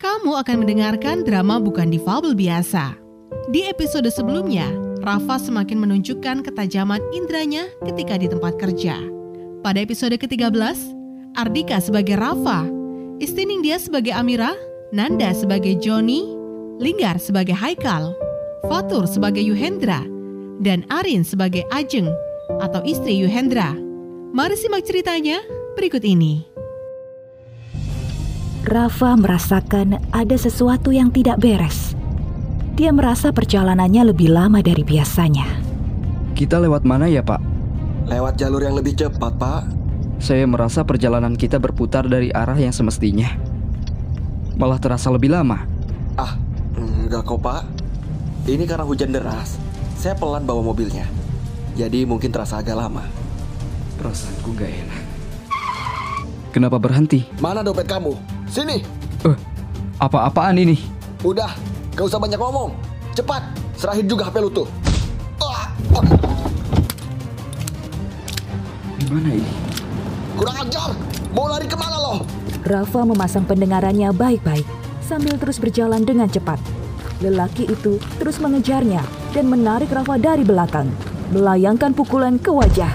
Kamu akan mendengarkan drama bukan difabel biasa. Di episode sebelumnya, Rafa semakin menunjukkan ketajaman indranya ketika di tempat kerja. Pada episode ke-13, Ardika sebagai Rafa, Istining dia sebagai Amira, Nanda sebagai Joni, Linggar sebagai Haikal, Fatur sebagai Yuhendra, dan Arin sebagai Ajeng atau istri Yuhendra. Mari simak ceritanya berikut ini. Rafa merasakan ada sesuatu yang tidak beres. Dia merasa perjalanannya lebih lama dari biasanya. Kita lewat mana ya, Pak? Lewat jalur yang lebih cepat, Pak. Saya merasa perjalanan kita berputar dari arah yang semestinya. Malah terasa lebih lama. Ah, enggak kok, Pak. Ini karena hujan deras. Saya pelan bawa mobilnya. Jadi mungkin terasa agak lama. Perasaanku gak enak. Kenapa berhenti? Mana dompet kamu? Sini. Eh, apa-apaan ini? Udah, gak usah banyak ngomong. Cepat, serahin juga HP lu tuh. Ah, ah. Gimana ini? Kurang ajar. Mau lari ke mana lo? Rafa memasang pendengarannya baik-baik sambil terus berjalan dengan cepat. Lelaki itu terus mengejarnya dan menarik Rafa dari belakang, melayangkan pukulan ke wajah.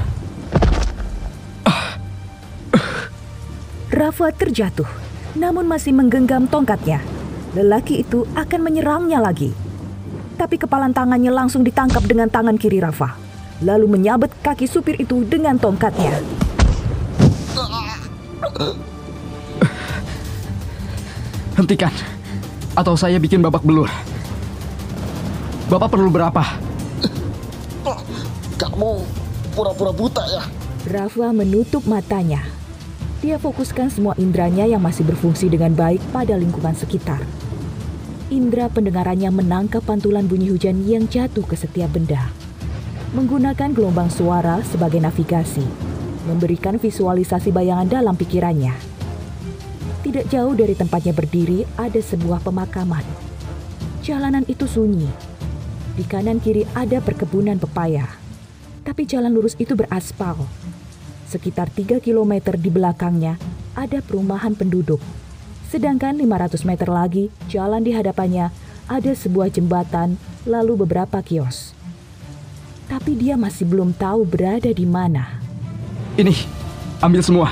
Rafa terjatuh, namun masih menggenggam tongkatnya. Lelaki itu akan menyerangnya lagi. Tapi kepalan tangannya langsung ditangkap dengan tangan kiri Rafa, lalu menyabet kaki supir itu dengan tongkatnya. Hentikan. Atau saya bikin babak belur. Bapak perlu berapa? Kamu pura-pura buta ya? Rafa menutup matanya. Dia fokuskan semua indranya yang masih berfungsi dengan baik pada lingkungan sekitar. Indra pendengarannya menangkap pantulan bunyi hujan yang jatuh ke setiap benda. Menggunakan gelombang suara sebagai navigasi, memberikan visualisasi bayangan dalam pikirannya. Tidak jauh dari tempatnya berdiri ada sebuah pemakaman. Jalanan itu sunyi. Di kanan kiri ada perkebunan pepaya. Tapi jalan lurus itu beraspal. Sekitar 3 km di belakangnya ada perumahan penduduk. Sedangkan 500 meter lagi, jalan di hadapannya ada sebuah jembatan lalu beberapa kios. Tapi dia masih belum tahu berada di mana. Ini, ambil semua.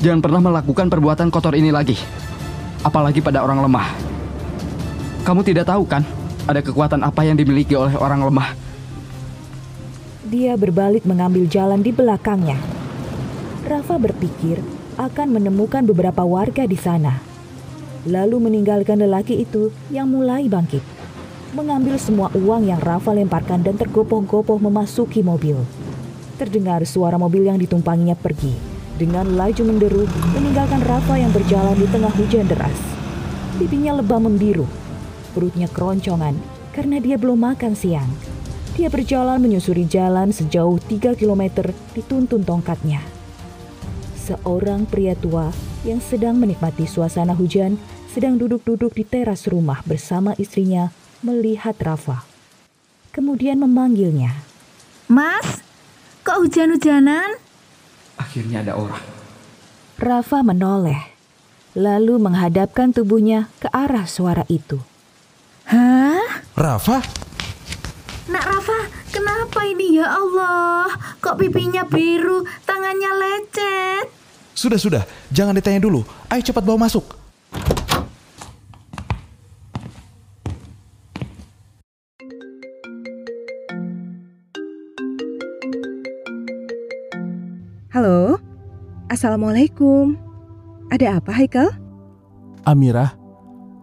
Jangan pernah melakukan perbuatan kotor ini lagi. Apalagi pada orang lemah. Kamu tidak tahu kan, ada kekuatan apa yang dimiliki oleh orang lemah. Dia berbalik mengambil jalan di belakangnya. Rafa berpikir akan menemukan beberapa warga di sana. Lalu meninggalkan lelaki itu yang mulai bangkit. Mengambil semua uang yang Rafa lemparkan dan tergopoh-gopoh memasuki mobil. Terdengar suara mobil yang ditumpanginya pergi. Dengan laju menderu, meninggalkan Rafa yang berjalan di tengah hujan deras. Pipinya lebam membiru. Perutnya keroncongan karena dia belum makan siang. Dia berjalan menyusuri jalan sejauh 3 km dituntun tongkatnya. Seorang pria tua yang sedang menikmati suasana hujan sedang duduk-duduk di teras rumah bersama istrinya melihat Rafa. Kemudian memanggilnya. Mas, kok hujan-hujanan? Akhirnya ada orang. Rafa menoleh, lalu menghadapkan tubuhnya ke arah suara itu. Hah? Rafa? Kenapa ini ya Allah? Kok pipinya biru, tangannya lecet? Sudah, sudah. Jangan ditanya dulu. Ayo cepat bawa masuk. Halo, Assalamualaikum. Ada apa, Haikal? Amirah,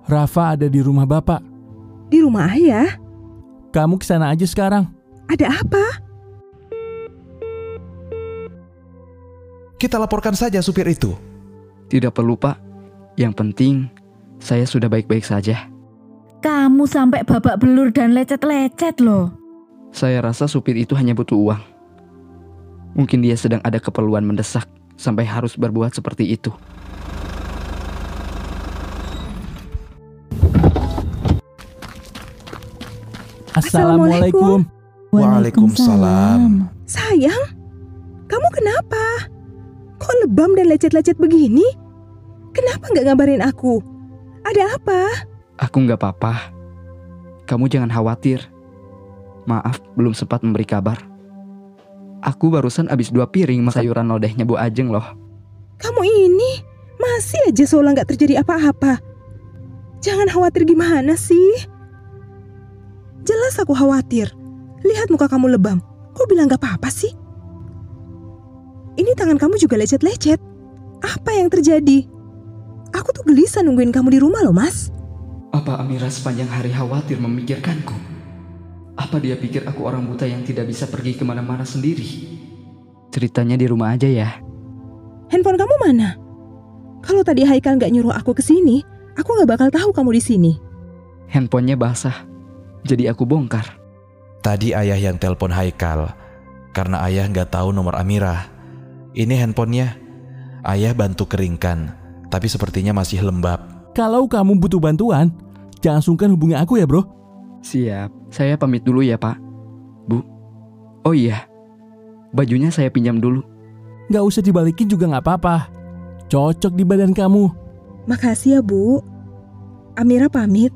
Rafa ada di rumah Bapak. Di rumah ayah? Kamu ke sana aja sekarang. Ada apa? Kita laporkan saja supir itu. Tidak perlu, Pak. Yang penting, saya sudah baik-baik saja. Kamu sampai babak belur dan lecet-lecet loh. Saya rasa supir itu hanya butuh uang. Mungkin dia sedang ada keperluan mendesak sampai harus berbuat seperti itu. Assalamualaikum. Waalaikumsalam. Sayang, kamu kenapa? Kok lebam dan lecet-lecet begini? Kenapa nggak ngabarin aku? Ada apa? Aku nggak apa-apa. Kamu jangan khawatir. Maaf, belum sempat memberi kabar. Aku barusan habis dua piring makan sayuran lodehnya Bu Ajeng loh. Kamu ini masih aja seolah nggak terjadi apa-apa. Jangan khawatir gimana sih? Jelas aku khawatir. Lihat muka kamu lebam. Kok bilang nggak apa-apa sih? Ini tangan kamu juga lecet-lecet. Apa yang terjadi? Aku tuh gelisah nungguin kamu di rumah loh, Mas. Apa Amira sepanjang hari khawatir memikirkanku? Apa dia pikir aku orang buta yang tidak bisa pergi ke mana-mana sendiri? Ceritanya di rumah aja ya. Handphone kamu mana? Kalau tadi Haikal nggak nyuruh aku ke sini, aku nggak bakal tahu kamu di sini. Handphonenya basah, jadi aku bongkar. Tadi ayah yang telepon Haikal karena ayah nggak tahu nomor Amira. Ini handphonenya. Ayah bantu keringkan, tapi sepertinya masih lembab. Kalau kamu butuh bantuan, jangan sungkan hubungi aku ya bro. Siap, saya pamit dulu ya pak. Bu, oh iya, bajunya saya pinjam dulu. Gak usah dibalikin juga gak apa-apa. Cocok di badan kamu. Makasih ya, Bu. Amira pamit.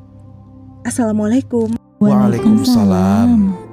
Assalamualaikum. Waalaikumsalam. Belum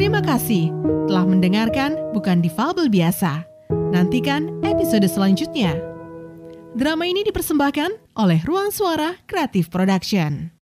Terima kasih telah mendengarkan Bukan Difabel Biasa. Nantikan episode selanjutnya. Drama ini dipersembahkan oleh Ruang Suara Kreatif Production.